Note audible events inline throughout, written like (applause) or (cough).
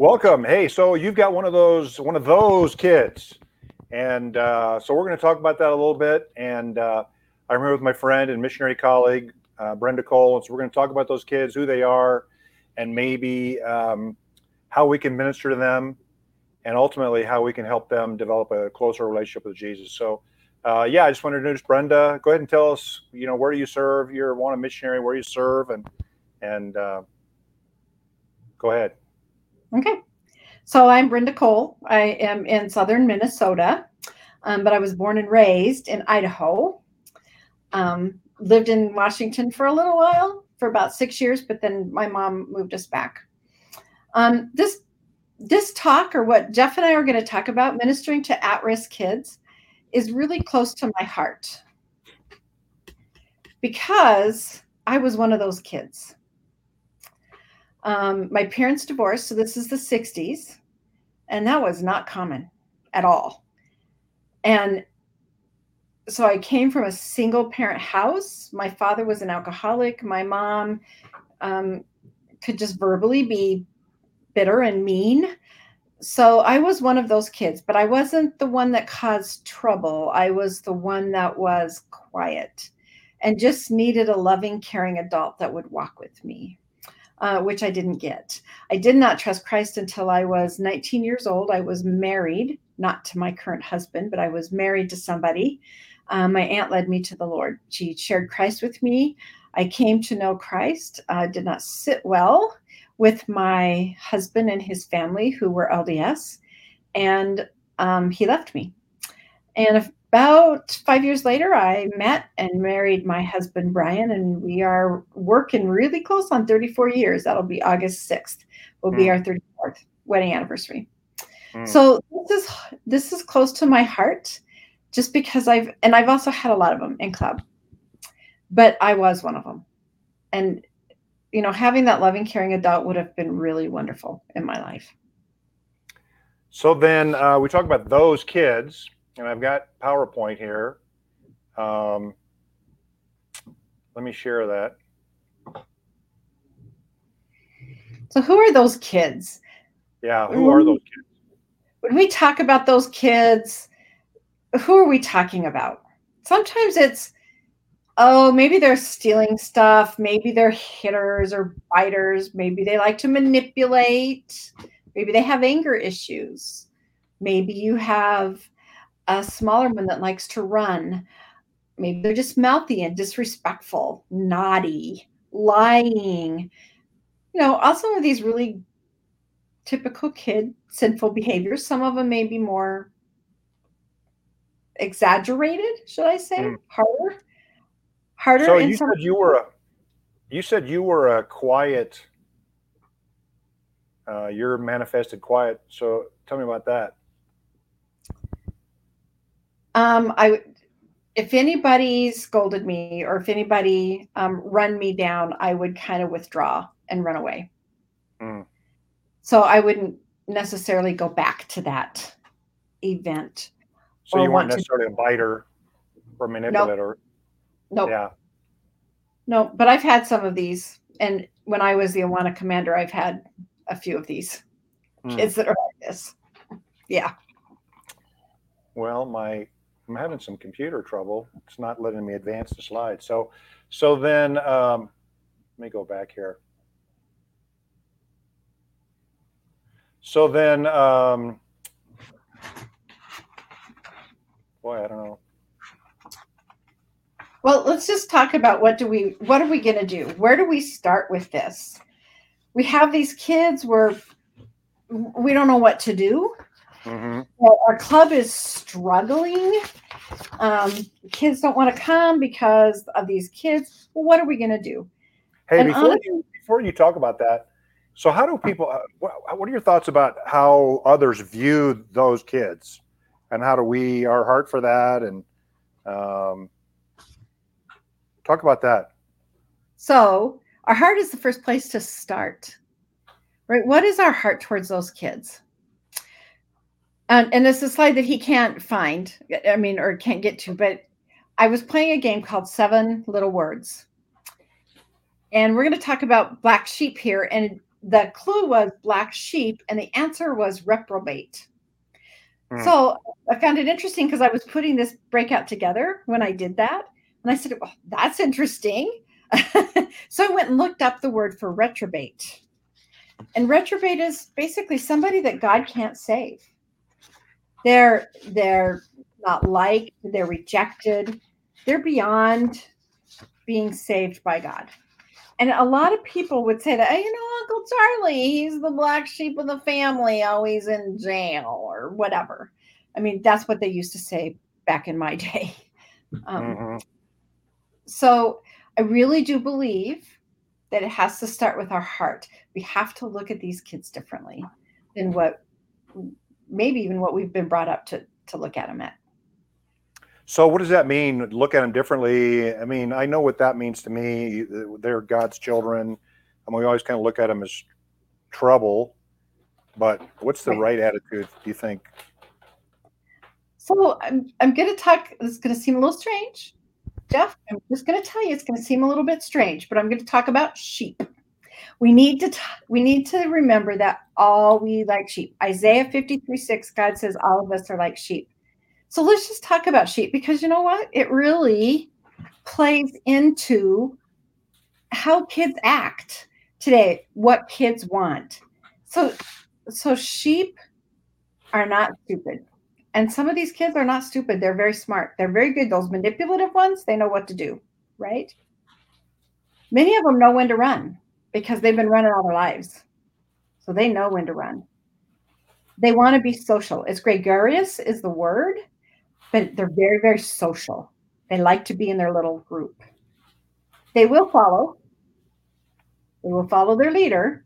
Welcome. Hey, so you've got one of those one of those kids, and uh, so we're going to talk about that a little bit. And uh, I remember with my friend and missionary colleague uh, Brenda Cole, and so we're going to talk about those kids, who they are, and maybe um, how we can minister to them, and ultimately how we can help them develop a closer relationship with Jesus. So. Uh, yeah, I just wanted to introduce Brenda. Go ahead and tell us, you know, where do you serve? You're Awana missionary. Where you serve, and and uh, go ahead. Okay. So I'm Brenda Cole. I am in southern Minnesota, um, but I was born and raised in Idaho. Um, lived in Washington for a little while, for about six years, but then my mom moved us back. Um, this this talk, or what Jeff and I are going to talk about, ministering to at-risk kids, is really close to my heart because I was one of those kids. Um, my parents divorced, so this is the 60s, and that was not common at all. And so I came from a single parent house. My father was an alcoholic. My mom um, could just verbally be bitter and mean. So I was one of those kids, but I wasn't the one that caused trouble. I was the one that was quiet and just needed a loving, caring adult that would walk with me uh, which I didn't get. I did not trust Christ until I was 19 years old. I was married, not to my current husband, but I was married to somebody. Um, my aunt led me to the Lord. She shared Christ with me. I came to know Christ. Uh, did not sit well with my husband and his family, who were LDS, and um, he left me. And about five years later, I met and married my husband, Brian, and we are working really close on 34 years. That'll be August 6th, will be mm. our 34th wedding anniversary. Mm. So this is this is close to my heart just because I've and I've also had a lot of them in club. But I was one of them. And you know, having that loving, caring adult would have been really wonderful in my life. So then uh, we talk about those kids and I've got PowerPoint here. Um, let me share that. So, who are those kids? Yeah, who are those kids? When we talk about those kids, who are we talking about? Sometimes it's, oh, maybe they're stealing stuff. Maybe they're hitters or biters. Maybe they like to manipulate. Maybe they have anger issues. Maybe you have a smaller one that likes to run. Maybe they're just mouthy and disrespectful, naughty, lying. You know, all some of these really typical kid sinful behaviors. Some of them may be more exaggerated, should I say? Mm. Harder. Harder. So you said you were a you said you were a quiet uh, you're manifested quiet. So tell me about that. Um, I if anybody scolded me or if anybody um, run me down, I would kind of withdraw and run away. Mm. So I wouldn't necessarily go back to that event. So you weren't necessarily to... a biter or manipulator. Nope. nope. Yeah. No, but I've had some of these, and when I was the Awana commander, I've had a few of these mm. kids that are like this. Yeah. Well, my I'm having some computer trouble. It's not letting me advance the slide. So, so then um, let me go back here. So then, um, boy, I don't know. Well, let's just talk about what do we what are we going to do? Where do we start with this? We have these kids where we don't know what to do. Mm-hmm. Well, our club is struggling. Um, kids don't want to come because of these kids. Well, what are we going to do? Hey, before, honestly, you, before you talk about that, so how do people? Uh, what, what are your thoughts about how others view those kids, and how do we our heart for that? And um, talk about that. So, our heart is the first place to start, right? What is our heart towards those kids? And, and it's a slide that he can't find i mean or can't get to but i was playing a game called seven little words and we're going to talk about black sheep here and the clue was black sheep, and the answer was reprobate. Hmm. So I found it interesting because I was putting this breakout together when I did that. And I said, well, that's interesting. (laughs) so I went and looked up the word for reprobate. And reprobate is basically somebody that God can't save. They're they're not liked, they're rejected, they're beyond being saved by God. And a lot of people would say that, hey, you know, Uncle Charlie, he's the black sheep of the family, always in jail or whatever. I mean, that's what they used to say back in my (laughs) day. Um, Mhm. so I really do believe that it has to start with our heart. We have to look at these kids differently than what maybe even what we've been brought up to to look at them at. So, what does that mean? Look at them differently. I mean, I know what that means to me. They're God's children, and we always kind of look at them as trouble. But what's the Right. right attitude? Do you think? So I'm I'm gonna talk. This is gonna seem a little strange, Jeff. I'm just gonna tell you it's gonna seem a little bit strange, but I'm gonna talk about sheep. We need to t- we need to remember that all we like sheep. Isaiah 53, 6, God says all of us are like sheep. So let's just talk about sheep because you know what? It really plays into how kids act today, what kids want. So so sheep are not stupid. And some of these kids are not stupid. They're very smart. They're very good. Those manipulative ones, they know what to do, right? Many of them know when to run because they've been running all their lives. So they know when to run. They want to be social. It's gregarious is the word, but they're very, very social. They like to be in their little group. They will follow. They will follow their leader.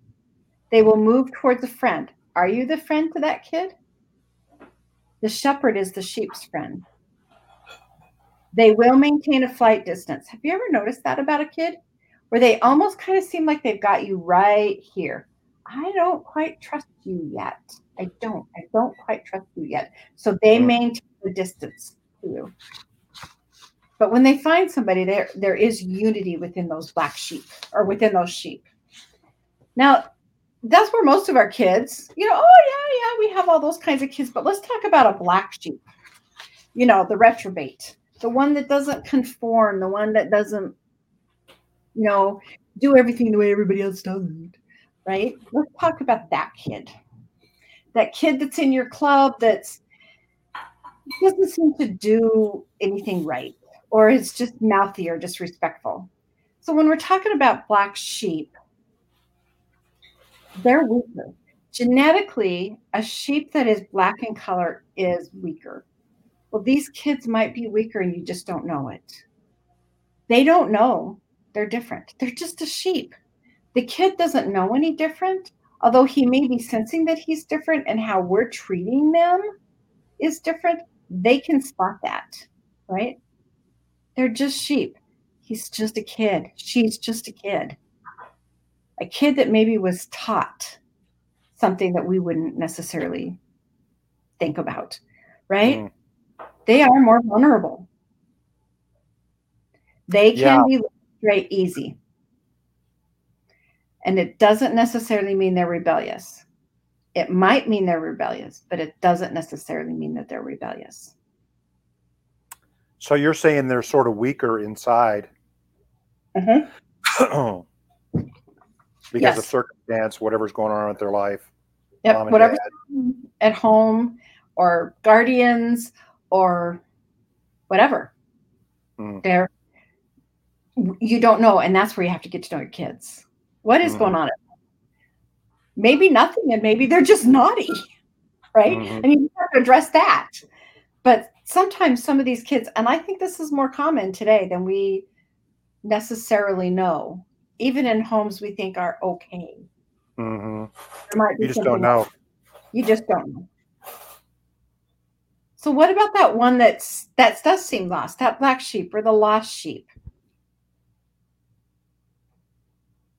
They will move towards a friend. Are you the friend to that kid? The shepherd is the sheep's friend. They will maintain a flight distance. Have you ever noticed that about a kid? Where they almost kind of seem like they've got you right here. I don't quite trust you yet. I don't. I don't quite trust you yet. So they Mm. maintain the distance to you. But when they find somebody, there there is unity within those black sheep or within those sheep. Now, that's where most of our kids, you know, oh yeah, yeah, we have all those kinds of kids, but let's talk about a black sheep. You know, the reprobate, the one that doesn't conform, the one that doesn't, you know, do everything the way everybody else does, right? Let's talk about that kid. That kid that's in your club that's doesn't seem to do anything right, or is just mouthy or disrespectful. So when we're talking about black sheep, they're weaker. Genetically, a sheep that is black in color is weaker. Well, these kids might be weaker and you just don't know it. They don't know they're different. They're just a sheep. The kid doesn't know any different, although he may be sensing that he's different and how we're treating them is different. They can spot that, right? They're just sheep. He's just a kid. She's just a kid a kid that maybe was taught something that we wouldn't necessarily think about, right? Mm. They are more vulnerable. They can Yeah. be astray easy. And it doesn't necessarily mean they're rebellious. It might mean they're rebellious, but it doesn't necessarily mean that they're rebellious. So you're saying they're sort of weaker inside Mhm. (clears throat) because of circumstance, whatever's going on with their life. Yep, Mom and whatever's dad. at home or guardians or whatever. Mm. They're you don't know, and that's where you have to get to know your kids. What is Mhm. going on? Maybe nothing, and maybe they're just naughty, (laughs) right? Mhm. And you have to address that. But sometimes some of these kids, and I think this is more common today than we necessarily know, even in homes we think are okay. Mhm. Be You just don't know. You just don't know. So what about that one that's that does seem lost, that black sheep or the lost sheep?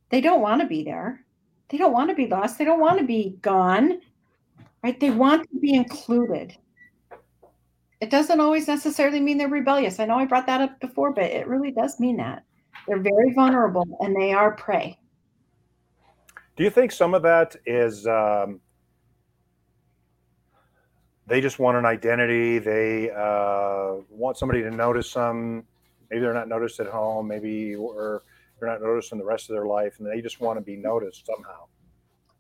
They don't want to be there. They don't want to be lost. They don't want to be gone. Right? They want to be included. It doesn't always necessarily mean they're rebellious. I know I brought that up before, but it really does mean that. They're very vulnerable and they are prey. Do you think some of that is um, they just want an identity? They uh, want somebody to notice them. Maybe they're not noticed at home. Maybe or they're not noticed in the rest of their life, and they just want to be noticed somehow.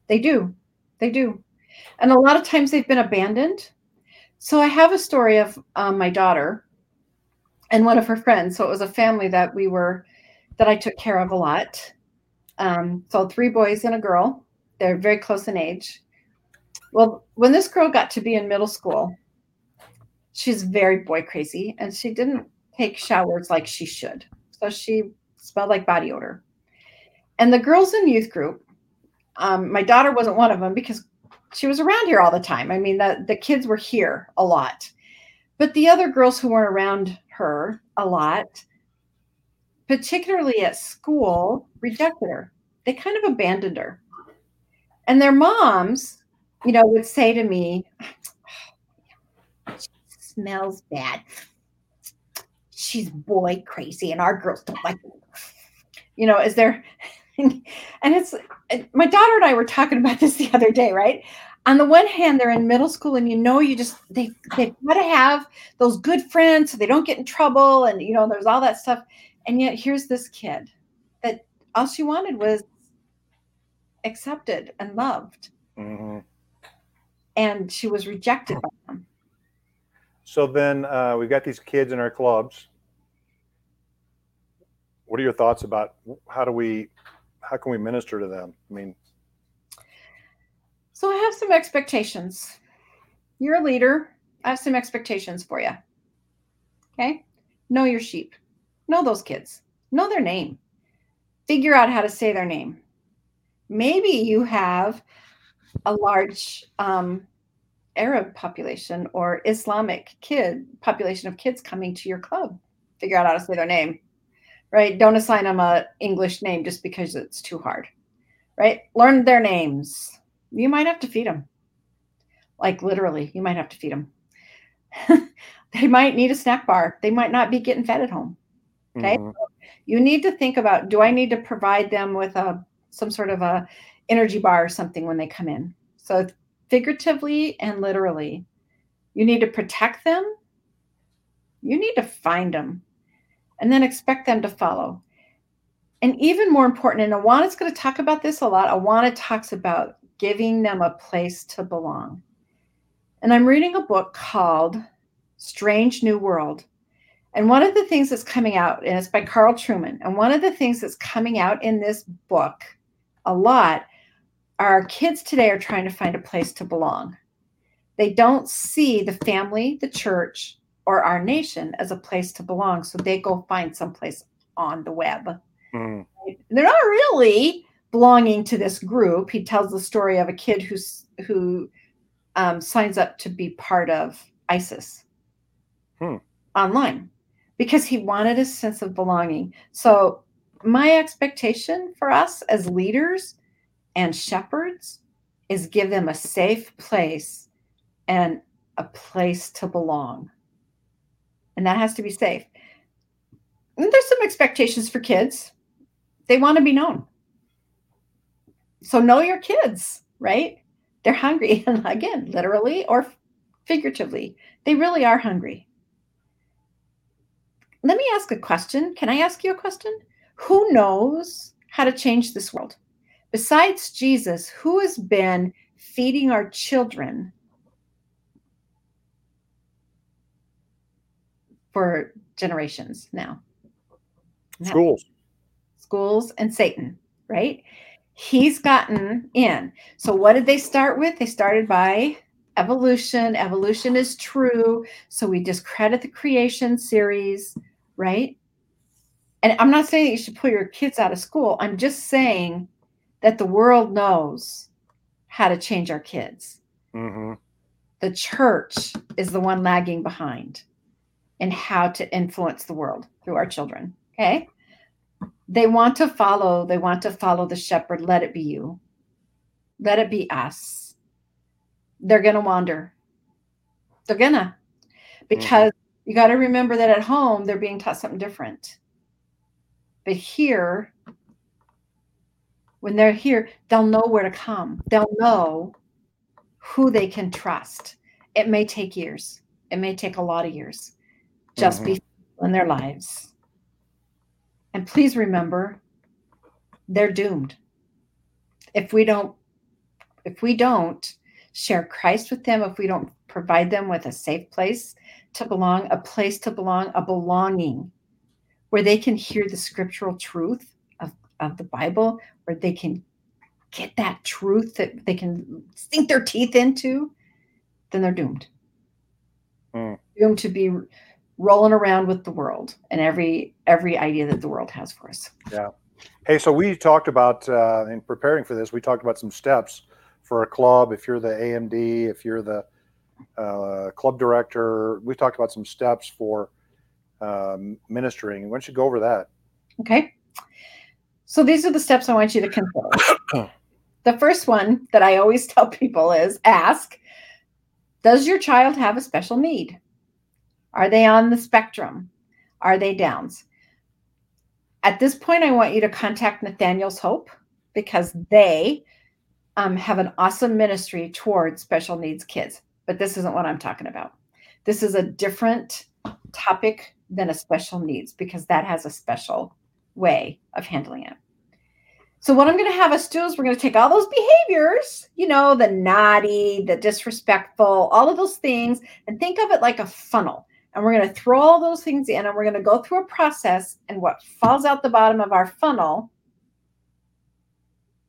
They do. They do. And a lot of times they've been abandoned. So I have a story of um, my daughter and one of her friends. So it was a family that we were, that I took care of a lot. Um, so three boys and a girl. They're very close in age. Well, when this girl got to be in middle school, she's very boy crazy and she didn't take showers like she should. So she smelled like body odor. And the girls in youth group, um, my daughter wasn't one of them because she was around here all the time. I mean, the, the kids were here a lot. But the other girls who weren't around her a lot, particularly at school, rejected her. They kind of abandoned her. And their moms, you know, would say to me, she smells bad. She's boy crazy, and our girls don't like her. You know, is there (laughs) and it's my daughter and I were talking about this the other day, right? On the one hand, they're in middle school, and you know, you just they they've got to have those good friends so they don't get in trouble, and you know, there's all that stuff. And yet, here's this kid that all she wanted was accepted and loved, mm-hmm. and she was rejected by them. So then uh, we've got these kids in our clubs. What are your thoughts about how do we how can we minister to them? I mean, so I have some expectations. You're a leader. I have some expectations for you. Okay. Know your sheep. Know those kids. Know their name. Figure out how to say their name. Maybe you have a large um, Arab population or Islamic kid population of kids coming to your club. Figure out how to say their name right? Don't assign them a English name just because it's too hard, right? Learn their names. You might have to feed them. Like literally, you might have to feed them. (laughs) they might need a snack bar. They might not be getting fed at home. Okay. Mm-hmm. You need to think about do I need to provide them with a some sort of a energy bar or something when they come in? So figuratively and literally, you need to protect them. You need to find them and then expect them to follow. And even more important, and Awana's going to talk about this a lot. Awana talks about giving them a place to belong. And I'm reading a book called Strange New World. And one of the things that's coming out, and it's by Carl Trueman, and one of the things that's coming out in this book a lot are kids today are trying to find a place to belong. They don't see the family, the church, or our nation as a place to belong. So they go find someplace on the web. Mm. They're not really belonging to this group. He tells the story of a kid who's who um, signs up to be part of ISIS hmm. online because he wanted a sense of belonging. So my expectation for us as leaders and shepherds is give them a safe place and a place to belong and that has to be safe. And there's some expectations for kids. They want to be known. So know your kids, right? They're hungry. (laughs) And again, literally or figuratively, they really are hungry. Let me ask a question. Can I ask you a question? Who knows how to change this world? Besides Jesus, who has been feeding our children for generations now. Schools. Schools and Satan, right? He's gotten in. So, what did they start with? They started by evolution. Evolution is true. So, we discredit the creation series, right? And I'm not saying that you should pull your kids out of school. I'm just saying that the world knows how to change our kids. Mm-hmm. The church is the one lagging behind and how to influence the world through our children. Okay. They want to follow, they want to follow the shepherd. Let it be you. Let it be us. They're going to wander. They're going to, because mm-hmm. you got to remember that at home, they're being taught something different. But here, when they're here, they'll know where to come. They'll know who they can trust. It may take years. It may take a lot of years. Just Mhm. be in their lives. And please remember, they're doomed. If we don't if we don't share Christ with them, if we don't provide them with a safe place to belong, a place to belong, a belonging where they can hear the scriptural truth of, of the Bible, where they can get that truth that they can sink their teeth into, then they're doomed. Hmm. Doomed to be rolling around with the world and every every idea that the world has for us. Yeah. Hey, so we talked about uh, in preparing for this, we talked about some steps for a club. If you're the AMD, if you're the uh, club director, we talked about some steps for um, ministering. Why don't you go over that? Okay. So these are the steps I want you to consider. (clears throat) the first one that I always tell people is ask Does your child have a special need? Are they on the spectrum? Are they Downs? At this point, I want you to contact Nathaniel's Hope because they um, have an awesome ministry towards special needs kids. But this isn't what I'm talking about. This is a different topic than a special needs because that has a special way of handling it. So, what I'm going to have us do is we're going to take all those behaviors, you know, the naughty, the disrespectful, all of those things, and think of it like a funnel. And we're going to throw all those things in and we're going to go through a process. And what falls out the bottom of our funnel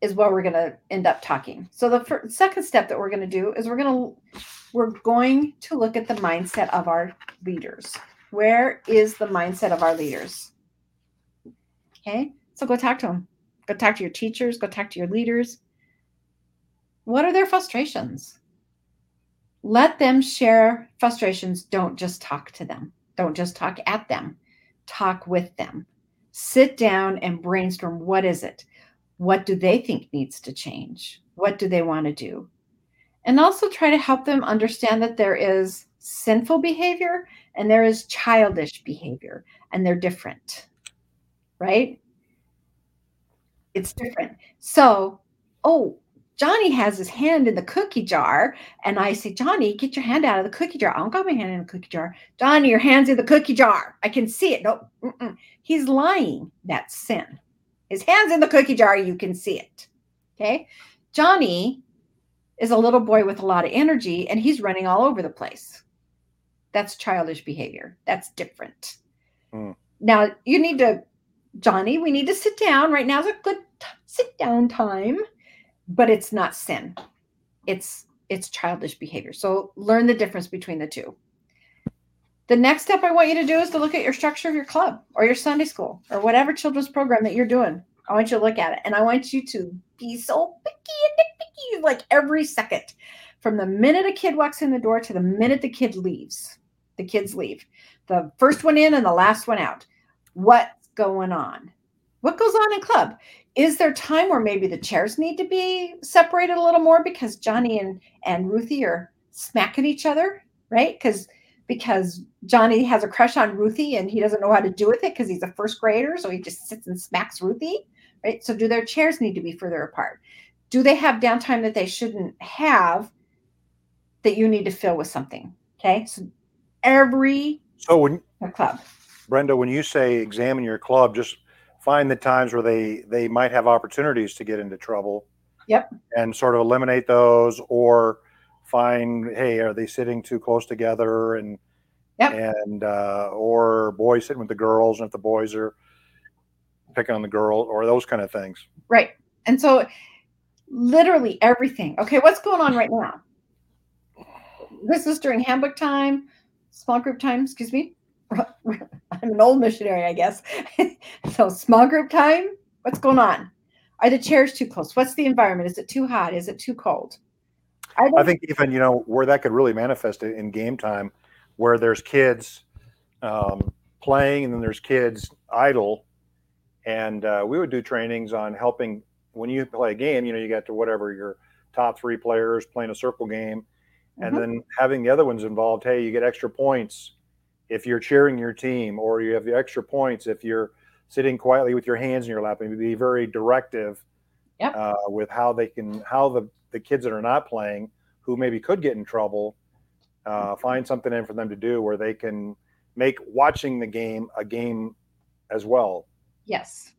is where we're going to end up talking. So, the second step that we're going to do is we're going to we're going to look at the mindset of our leaders. Where is the mindset of our leaders? Okay, so go talk to them. Go talk to your teachers. Go talk to your leaders. What are their frustrations? Let them share frustrations. Don't just talk to them. Don't just talk at them. Talk with them. Sit down and brainstorm. What is it? What do they think needs to change? What do they want to do? And also try to help them understand that there is sinful behavior and there is childish behavior, and they're different, right? It's different. So, oh, Johnny has his hand in the cookie jar, and I say, Johnny, get your hand out of the cookie jar. I don't got my hand in the cookie jar. Johnny, your hand's in the cookie jar. I can see it. No, mm-mm. he's lying. That's sin. His hand's in the cookie jar. You can see it. Okay. Johnny is a little boy with a lot of energy, and he's running all over the place. That's childish behavior. That's different. Hmm. Now, you need to, Johnny, we need to sit down. Right now is a good t- sit down time, but it's not sin. It's it's childish behavior. So learn the difference between the two. The next step I want you to do is to look at your structure of your club or your Sunday school or whatever children's program that you're doing. I want you to look at it and I want you to be so picky and nitpicky like every second. From the minute a kid walks in the door to the minute the kid leaves, the kids leave. The first one in and the last one out. What's going on? What goes on in club? Is there time where maybe the chairs need to be separated a little more because Johnny and, and Ruthie are smacking each other, right? Because because Johnny has a crush on Ruthie and he doesn't know how to do with it because he's a first grader, so he just sits and smacks Ruthie, right? So do their chairs need to be further apart? Do they have downtime that they shouldn't have that you need to fill with something? Okay, so every So when club. Brenda, when you say examine your club, just find the times where they they might have opportunities to get into trouble. Yep. And sort of eliminate those, or find, hey, are they sitting too close together, and Yep. and uh, or boys sitting with the girls, and if the boys are picking on the girl, or those kind of things. Right. And so literally everything. Okay, what's going on right now? This is during handbook time, small group time, excuse me. I'm an old missionary, I guess. (laughs) so small group time, what's going on? Are the chairs too close? What's the environment? Is it too hot? Is it too cold? I, I think even you know where that could really manifest in game time, where there's kids um, playing and then there's kids idle, and uh, we would do trainings on helping when you play a game. You know, you got to whatever your top three players playing a circle game, and Mhm. then having the other ones involved. Hey, you get extra points if you're cheering your team, or you have the extra points if you're sitting quietly with your hands in your lap and be very directive Yep. uh, with how they can how the the kids that are not playing who maybe could get in trouble uh, find something in for them to do where they can make watching the game a game as well. Yes.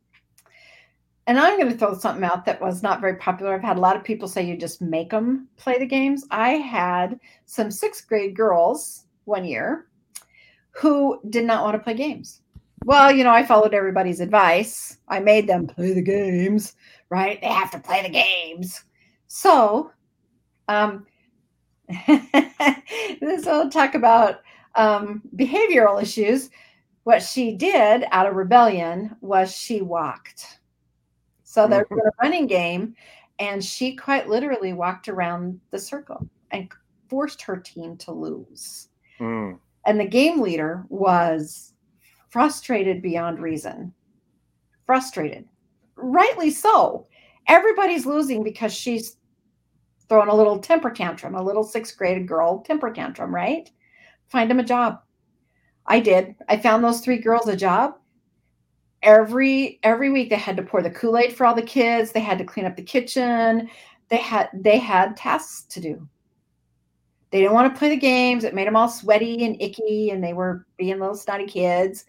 And I'm going to throw something out that was not very popular. I've had a lot of people say you just make them play the games. I had some sixth grade girls one year who did not want to play games. Well, you know, I followed everybody's advice. I made them play the games, right? They have to play the games. So, um, (laughs) this will talk about um, behavioral issues. What she did out of rebellion was she walked. So there was a running game, and she quite literally walked around the circle and forced her team to lose. And the game leader was frustrated beyond reason. Frustrated. Rightly so. Everybody's losing because she's throwing a little temper tantrum, a little sixth grade girl temper tantrum, right? Find them a job. I did. I found those three girls a job. Every every week they had to pour the Kool-Aid for all the kids. They had to clean up the kitchen. They had they had tasks to do. They didn't want to play the games. It made them all sweaty and icky, and they were being little snotty kids.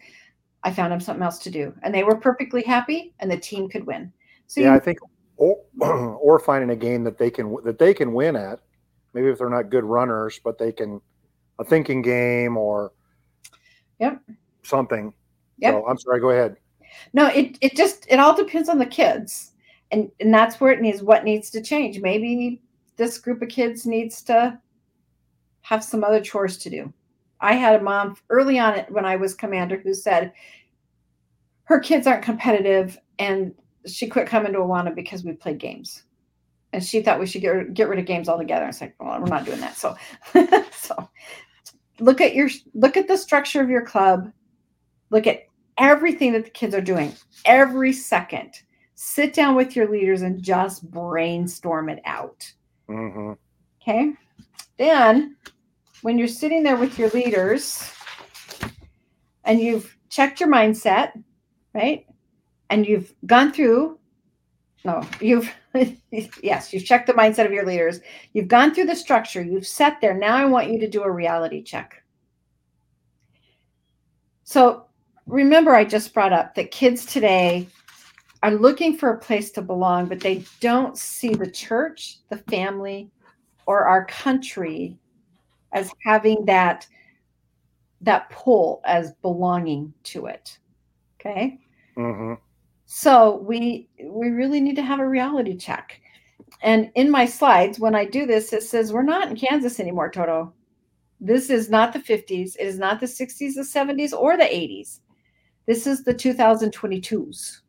I found them something else to do, and they were perfectly happy, and the team could win. So yeah, you, I think, or, (clears throat) or finding a game that they can that they can win at. Maybe if they're not good runners, but they can a thinking game or yep something. Yep. So I'm sorry. Go ahead. No, it it just it all depends on the kids, and and that's where it needs what needs to change. Maybe this group of kids needs to have some other chores to do. I had a mom early on when I was commander who said her kids aren't competitive and she quit coming to Awana because we played games. And she thought we should get, get rid of games altogether. It's like, well, we're not doing that. So, (laughs) so look at your look at the structure of your club. Look at everything that the kids are doing every second. Sit down with your leaders and just brainstorm it out. Mm-hmm. Okay. Then when you're sitting there with your leaders and you've checked your mindset, right? And you've gone through, no, you've, (laughs) yes, you've checked the mindset of your leaders. You've gone through the structure. You've sat there. Now I want you to do a reality check. So remember, I just brought up that kids today are looking for a place to belong, but they don't see the church, the family, or our country as having that that pull as belonging to it okay? Mm-hmm. so we we really need to have a reality check. And in my slides when i do this it says we're not in kansas anymore toto. This is not the 50s it is not the 60s the 70s or the 80s this is the 2022s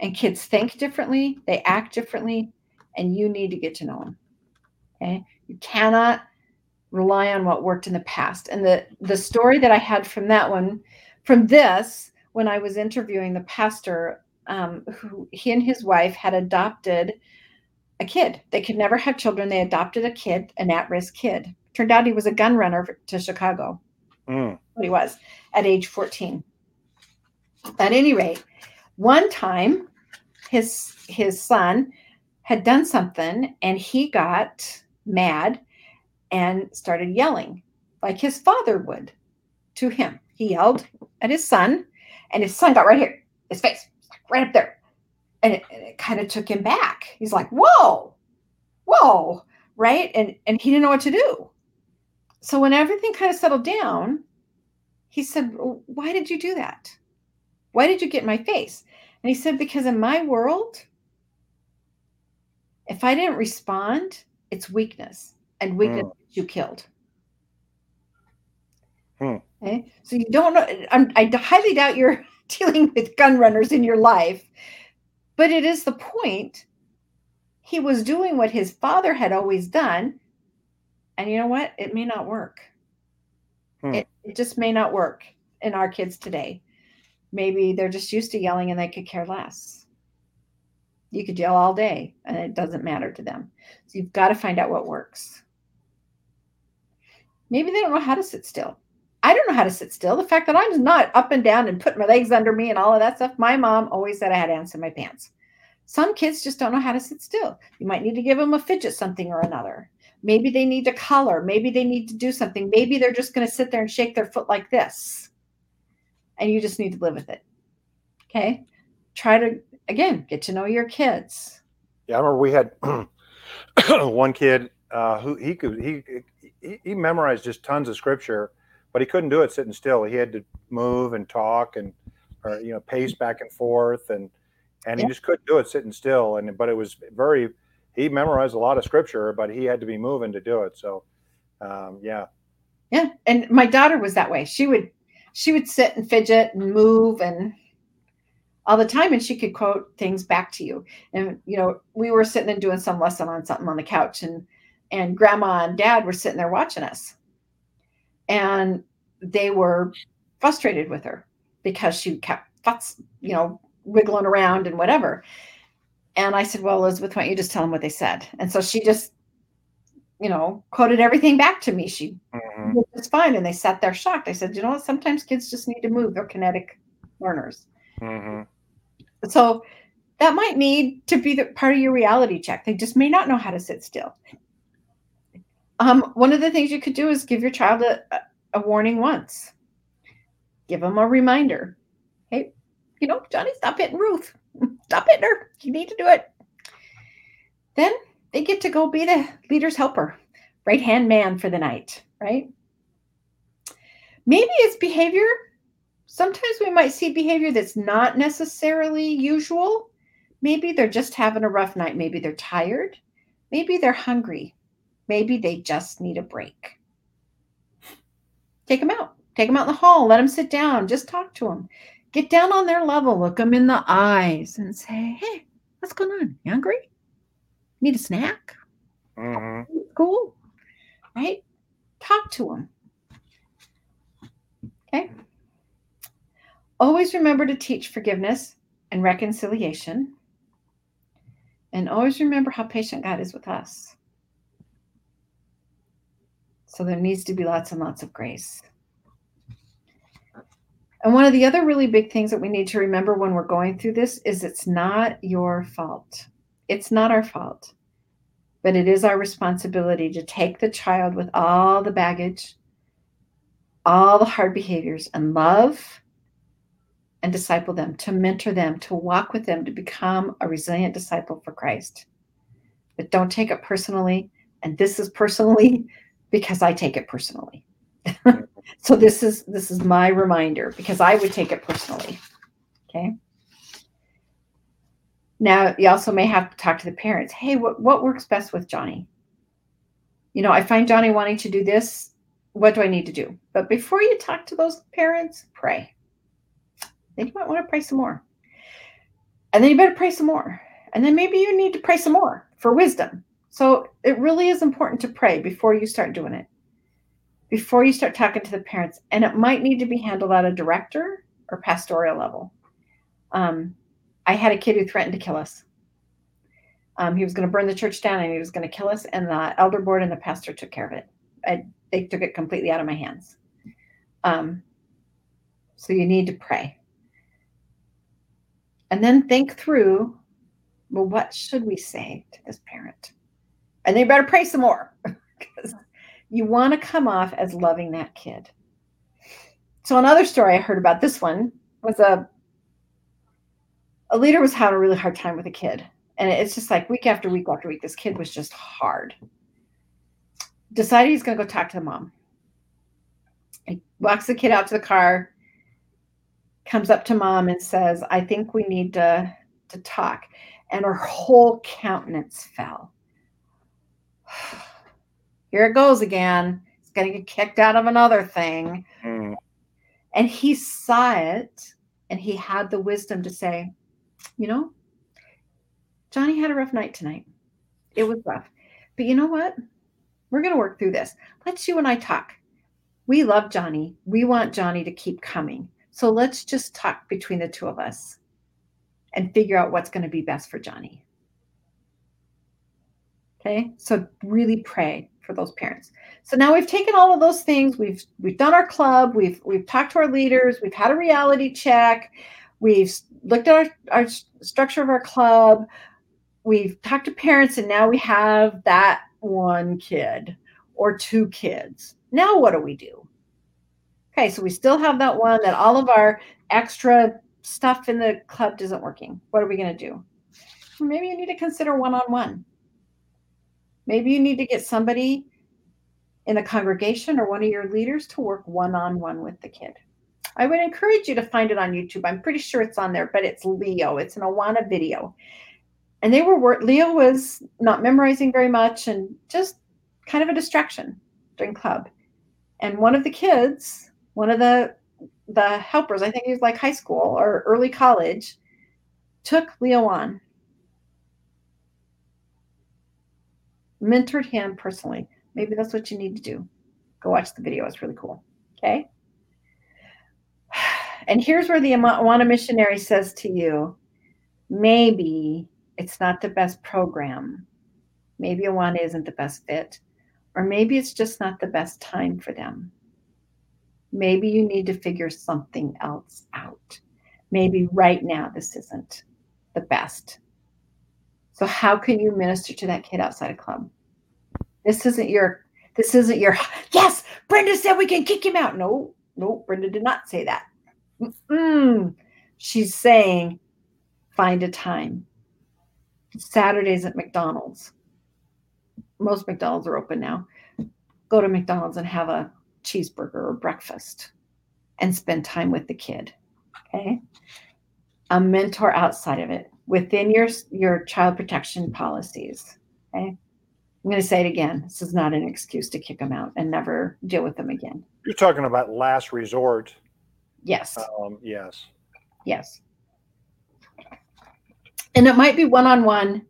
and kids think differently they act differently and you need to get to know them okay? You cannot rely on what worked in the past. And the the story that I had from that one, from this, when I was interviewing the pastor, um, who he and his wife had adopted a kid. They could never have children. They adopted a kid, an at-risk kid. Turned out he was a gun runner to Chicago. Mm. What he was at age 14. At any rate, one time his his son had done something and he got mad and started yelling like his father would to him. He yelled at his son, and his son got right here, his face, right up there. And it, it kind of took him back. He's like, whoa, whoa, right? And, and he didn't know what to do. So when everything kind of settled down, he said, Why did you do that? Why did you get my face? And he said, Because in my world, if I didn't respond, it's weakness and weakness mm. you killed. Hmm. Okay, so you don't know. I'm, I highly doubt you're (laughs) dealing with gun runners in your life, but it is the point. He was doing what his father had always done, and you know what? It may not work. Hmm. It, it just may not work in our kids today. Maybe they're just used to yelling and they could care less. You could yell all day and it doesn't matter to them. So you've got to find out what works. Maybe they don't know how to sit still. I don't know how to sit still. The fact that I'm not up and down and putting my legs under me and all of that stuff, my mom always said I had ants in my pants. Some kids just don't know how to sit still. You might need to give them a fidget something or another. Maybe they need to color. Maybe they need to do something. Maybe they're just going to sit there and shake their foot like this. And you just need to live with it. Okay. Try to, again, get to know your kids. Yeah. I remember we had (clears throat) one kid uh, who he could, he, he, he memorized just tons of scripture, but he couldn't do it sitting still. He had to move and talk and, or, you know, pace back and forth. And, and yeah. he just couldn't do it sitting still. And, but it was very, he memorized a lot of scripture, but he had to be moving to do it. So, um, yeah. Yeah. And my daughter was that way. She would, she would sit and fidget and move and all the time and she could quote things back to you. And, you know, we were sitting and doing some lesson on something on the couch and, and grandma and dad were sitting there watching us and they were frustrated with her because she kept, you know, wiggling around and whatever. And I said, Well, Elizabeth, why don't you just tell them what they said? And so she just, you know, quoted everything back to me. She mm-hmm. was fine. And they sat there shocked. I said, You know what? Sometimes kids just need to move. They're kinetic learners. Mm-hmm. So that might need to be the part of your reality check. They just may not know how to sit still. Um, one of the things you could do is give your child a, a warning once. Give them a reminder. Hey, you know, Johnny, stop hitting Ruth. (laughs) Stop hitting her. You need to do it. Then they get to go be the leader's helper, right hand man for the night, right? Maybe it's behavior. Sometimes we might see behavior that's not necessarily usual. Maybe they're just having a rough night. Maybe they're tired. Maybe they're hungry. Maybe they just need a break. Take them out. Take them out in the hall. Let them sit down. Just talk to them. Get down on their level, look them in the eyes, and say, Hey, what's going on? You hungry? Need a snack? Mm-hmm. Cool. Right? Talk to them. Okay. Always remember to teach forgiveness and reconciliation. And always remember how patient God is with us. So there needs to be lots and lots of grace. And one of the other really big things that we need to remember when we're going through this is it's not your fault. It's not our fault, but it is our responsibility to take the child with all the baggage, all the hard behaviors, and love and disciple them, to mentor them, to walk with them, to become a resilient disciple for Christ. But don't take it personally. And this is personally because I take it personally. (laughs) so this is this is my reminder because I would take it personally. Okay. Now you also may have to talk to the parents. Hey, what, what works best with Johnny? You know, I find Johnny wanting to do this. What do I need to do? But before you talk to those parents, pray. Then you might want to pray some more. And then you better pray some more. And then maybe you need to pray some more for wisdom. So it really is important to pray before you start doing it before you start talking to the parents. And it might need to be handled at a director or pastoral level. Um, I had a kid who threatened to kill us. Um, he was going to burn the church down and he was going to kill us. And the elder board and the pastor took care of it. I, they took it completely out of my hands. Um, so you need to pray. And then think through well, what should we say to this parent? And then you better pray some more (laughs) because you want to come off as loving that kid. So another story I heard about this one was a a leader was having a really hard time with a kid. And it's just like week after week after week, this kid was just hard. Decided he's gonna go talk to the mom. He walks the kid out to the car, comes up to mom and says, I think we need to, to talk. And her whole countenance fell (sighs) here it goes again. It's going to get kicked out of another thing. Mm. And he saw it and he had the wisdom to say, you know, Johnny had a rough night tonight. It was rough. But you know what? We're going to work through this. Let's you and I talk. We love Johnny. We want Johnny to keep coming. So let's just talk between the two of us and figure out what's going to be best for Johnny. Okay? So really pray for those parents. So now we've taken all of those things. We've we've done our club. We've we've talked to our leaders. We've had a reality check. We've looked at our, our structure of our club. We've talked to parents, and now we have that one kid or two kids. Now, what do we do? Okay, so we still have that one that all of our extra stuff in the club isn't working. What are we going to do? Maybe you need to consider one on one. Maybe you need to get somebody in the congregation or one of your leaders to work one on one with the kid. I would encourage you to find it on YouTube. I'm pretty sure it's on there, but it's Leo. It's an Awana video. And they were, Leo was not memorizing very much and just kind of a distraction during club. And one of the kids, one of the the helpers, I think he was like high school or early college, took Leo on, mentored him personally. Maybe that's what you need to do. Go watch the video. It's really cool. Okay. (sighs) And here's where the Awana missionary says to you, maybe it's not the best program. Maybe Awana isn't the best fit. Or maybe it's just not the best time for them. Maybe you need to figure something else out. Maybe right now this isn't the best. So how can you minister to that kid outside a club? This isn't your this isn't your yes, Brenda said we can kick him out. No, no, Brenda did not say that. Mm-mm. She's saying find a time. Saturdays at McDonald's. Most McDonald's are open now. Go to McDonald's and have a cheeseburger or breakfast and spend time with the kid. Okay. A mentor outside of it within your your child protection policies. Okay. I'm going to say it again. This is not an excuse to kick them out and never deal with them again. You're talking about last resort. Yes. Um, yes. Yes. And it might be one on one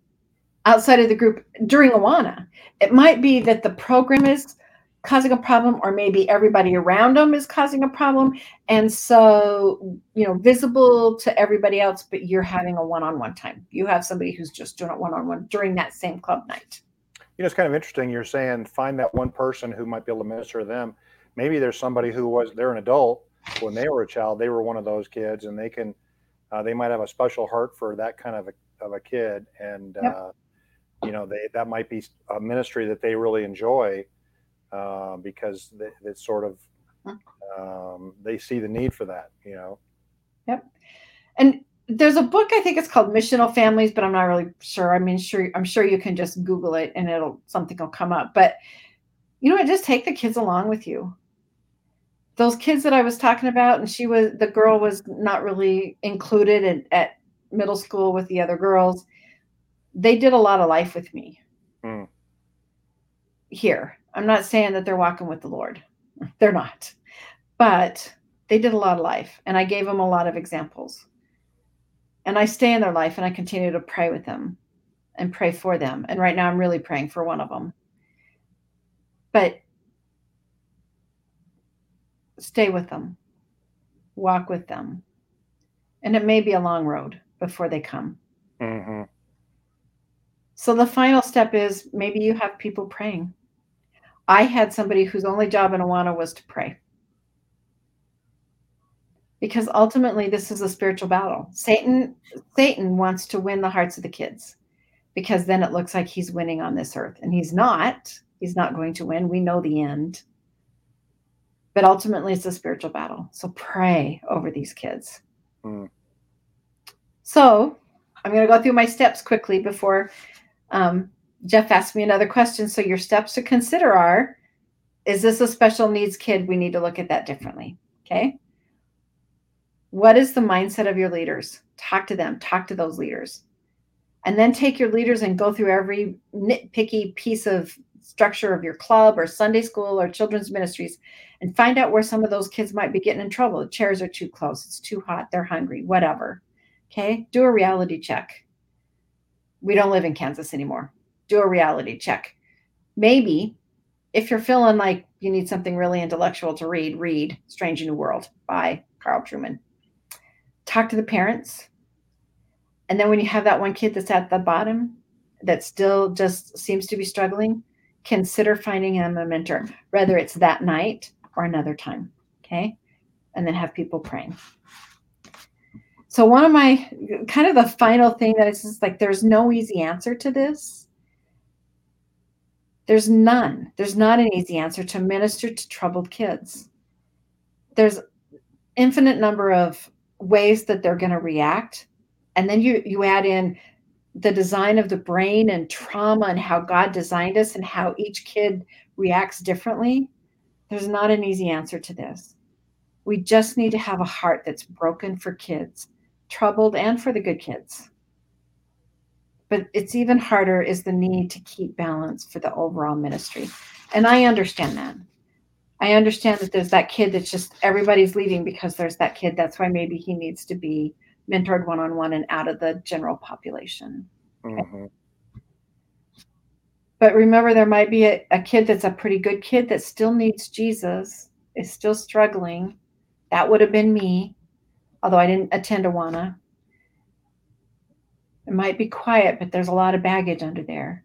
outside of the group during Awana. It might be that the program is causing a problem or maybe everybody around them is causing a problem. And so you know visible to everybody else but you're having a one-on-one time. You have somebody who's just doing it one-on-one during that same club night. You know it's kind of interesting you're saying find that one person who might be able to minister to them. Maybe there's somebody who was they're an adult. When they were a child they were one of those kids and they can uh, they might have a special heart for that kind of a, of a kid. And yep. uh, you know they that might be a ministry that they really enjoy uh, because it's sort of um, they see the need for that, you know. Yep. And there's a book I think it's called Missional Families, but I'm not really sure. I mean, sure, I'm sure you can just Google it and it'll something will come up. But you know what? Just take the kids along with you. Those kids that I was talking about, and she was the girl was not really included in, at middle school with the other girls. They did a lot of life with me. Mm. Here, I'm not saying that they're walking with the Lord. They're not. But they did a lot of life and I gave them a lot of examples. And I stay in their life and I continue to pray with them and pray for them. And right now I'm really praying for one of them. But stay with them, walk with them. And it may be a long road before they come. Mm-hmm. So the final step is maybe you have people praying. I had somebody whose only job in Awana was to pray. Because ultimately this is a spiritual battle. Satan Satan wants to win the hearts of the kids because then it looks like he's winning on this earth and he's not. He's not going to win. We know the end. But ultimately it's a spiritual battle. So pray over these kids. Mm. So I'm going to go through my steps quickly before um, Jeff asked me another question. So your steps to consider are is this a special needs kid? We need to look at that differently. Okay. What is the mindset of your leaders? Talk to them, talk to those leaders. And then take your leaders and go through every nitpicky piece of structure of your club or Sunday school or children's ministries and find out where some of those kids might be getting in trouble. The chairs are too close, it's too hot, they're hungry, whatever. Okay. Do a reality check. We don't live in Kansas anymore do a reality check. Maybe if you're feeling like you need something really intellectual to read, read Strange New World by Carl Trueman. Talk to the parents. And then when you have that one kid that's at the bottom that still just seems to be struggling, consider finding him a mentor, whether it's that night or another time. Okay. And then have people praying. So one of my kind of the final thing that is like there's no easy answer to this. There's none. There's not an easy answer to minister to troubled kids. There's infinite number of ways that they're going to react. And then you you add in the design of the brain and trauma and how God designed us and how each kid reacts differently. There's not an easy answer to this. We just need to have a heart that's broken for kids, troubled and for the good kids. But it's even harder is the need to keep balance for the overall ministry. And I understand that. I understand that there's that kid that's just everybody's leaving because there's that kid. That's why maybe he needs to be mentored one on one and out of the general population. Mm-hmm. But remember, there might be a, a kid that's a pretty good kid that still needs Jesus, is still struggling. That would have been me, although I didn't attend Awana. It might be quiet, but there's a lot of baggage under there,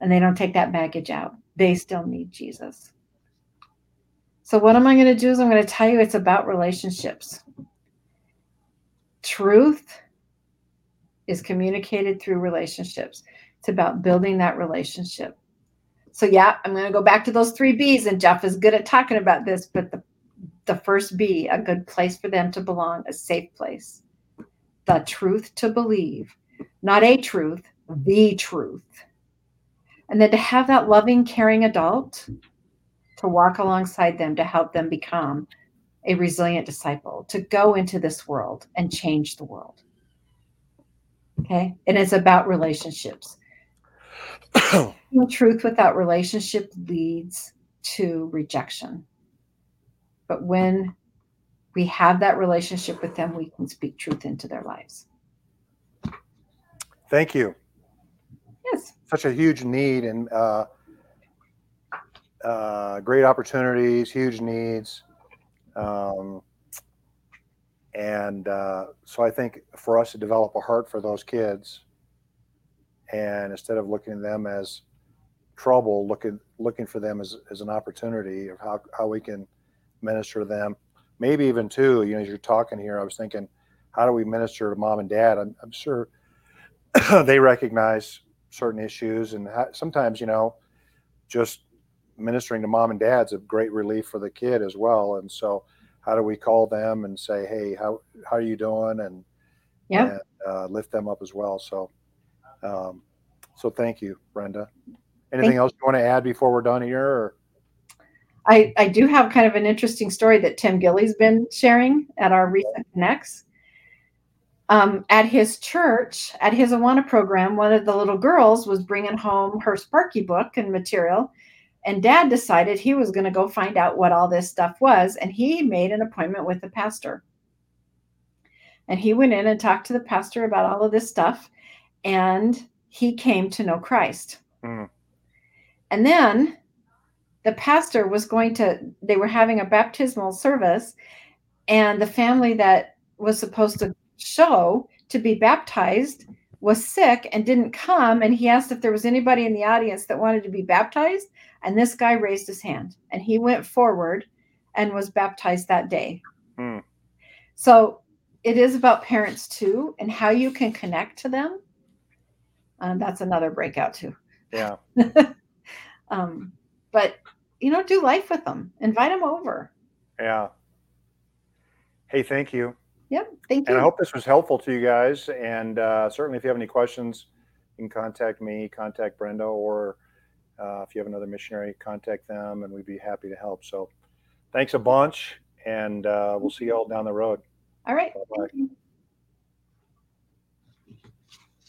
and they don't take that baggage out. They still need Jesus. So, what am I going to do? Is I'm going to tell you it's about relationships. Truth is communicated through relationships. It's about building that relationship. So, yeah, I'm going to go back to those three B's, and Jeff is good at talking about this, but the, the first B, a good place for them to belong, a safe place. The truth to believe, not a truth, the truth. And then to have that loving, caring adult to walk alongside them to help them become a resilient disciple, to go into this world and change the world. Okay. And it's about relationships. (coughs) truth without relationship leads to rejection. But when we have that relationship with them, we can speak truth into their lives. Thank you. Yes. Such a huge need and uh, uh, great opportunities, huge needs. Um, and uh, so I think for us to develop a heart for those kids, and instead of looking at them as trouble, looking looking for them as, as an opportunity of how, how we can minister to them. Maybe even too, you know, as you're talking here, I was thinking, how do we minister to mom and dad? I'm, I'm sure (coughs) they recognize certain issues, and sometimes, you know, just ministering to mom and dad's a great relief for the kid as well. And so, how do we call them and say, "Hey, how how are you doing?" and yeah, uh, lift them up as well. So, um, so thank you, Brenda. Anything thank else you want to add before we're done here? Or? I, I do have kind of an interesting story that Tim Gilly's been sharing at our recent connects. Um, at his church, at his Awana program, one of the little girls was bringing home her Sparky book and material, and dad decided he was going to go find out what all this stuff was. And he made an appointment with the pastor. And he went in and talked to the pastor about all of this stuff. And he came to know Christ. Mm. And then the pastor was going to, they were having a baptismal service. And the family that was supposed to show to be baptized was sick and didn't come. And he asked if there was anybody in the audience that wanted to be baptized. And this guy raised his hand and he went forward and was baptized that day. Hmm. So it is about parents too and how you can connect to them. Um, that's another breakout too. Yeah. (laughs) um, but you know, do life with them. Invite them over. Yeah. Hey, thank you. Yep. Thank you. And I hope this was helpful to you guys. And uh, certainly, if you have any questions, you can contact me, contact Brenda, or uh, if you have another missionary, contact them, and we'd be happy to help. So, thanks a bunch, and uh, we'll see you all down the road. All right.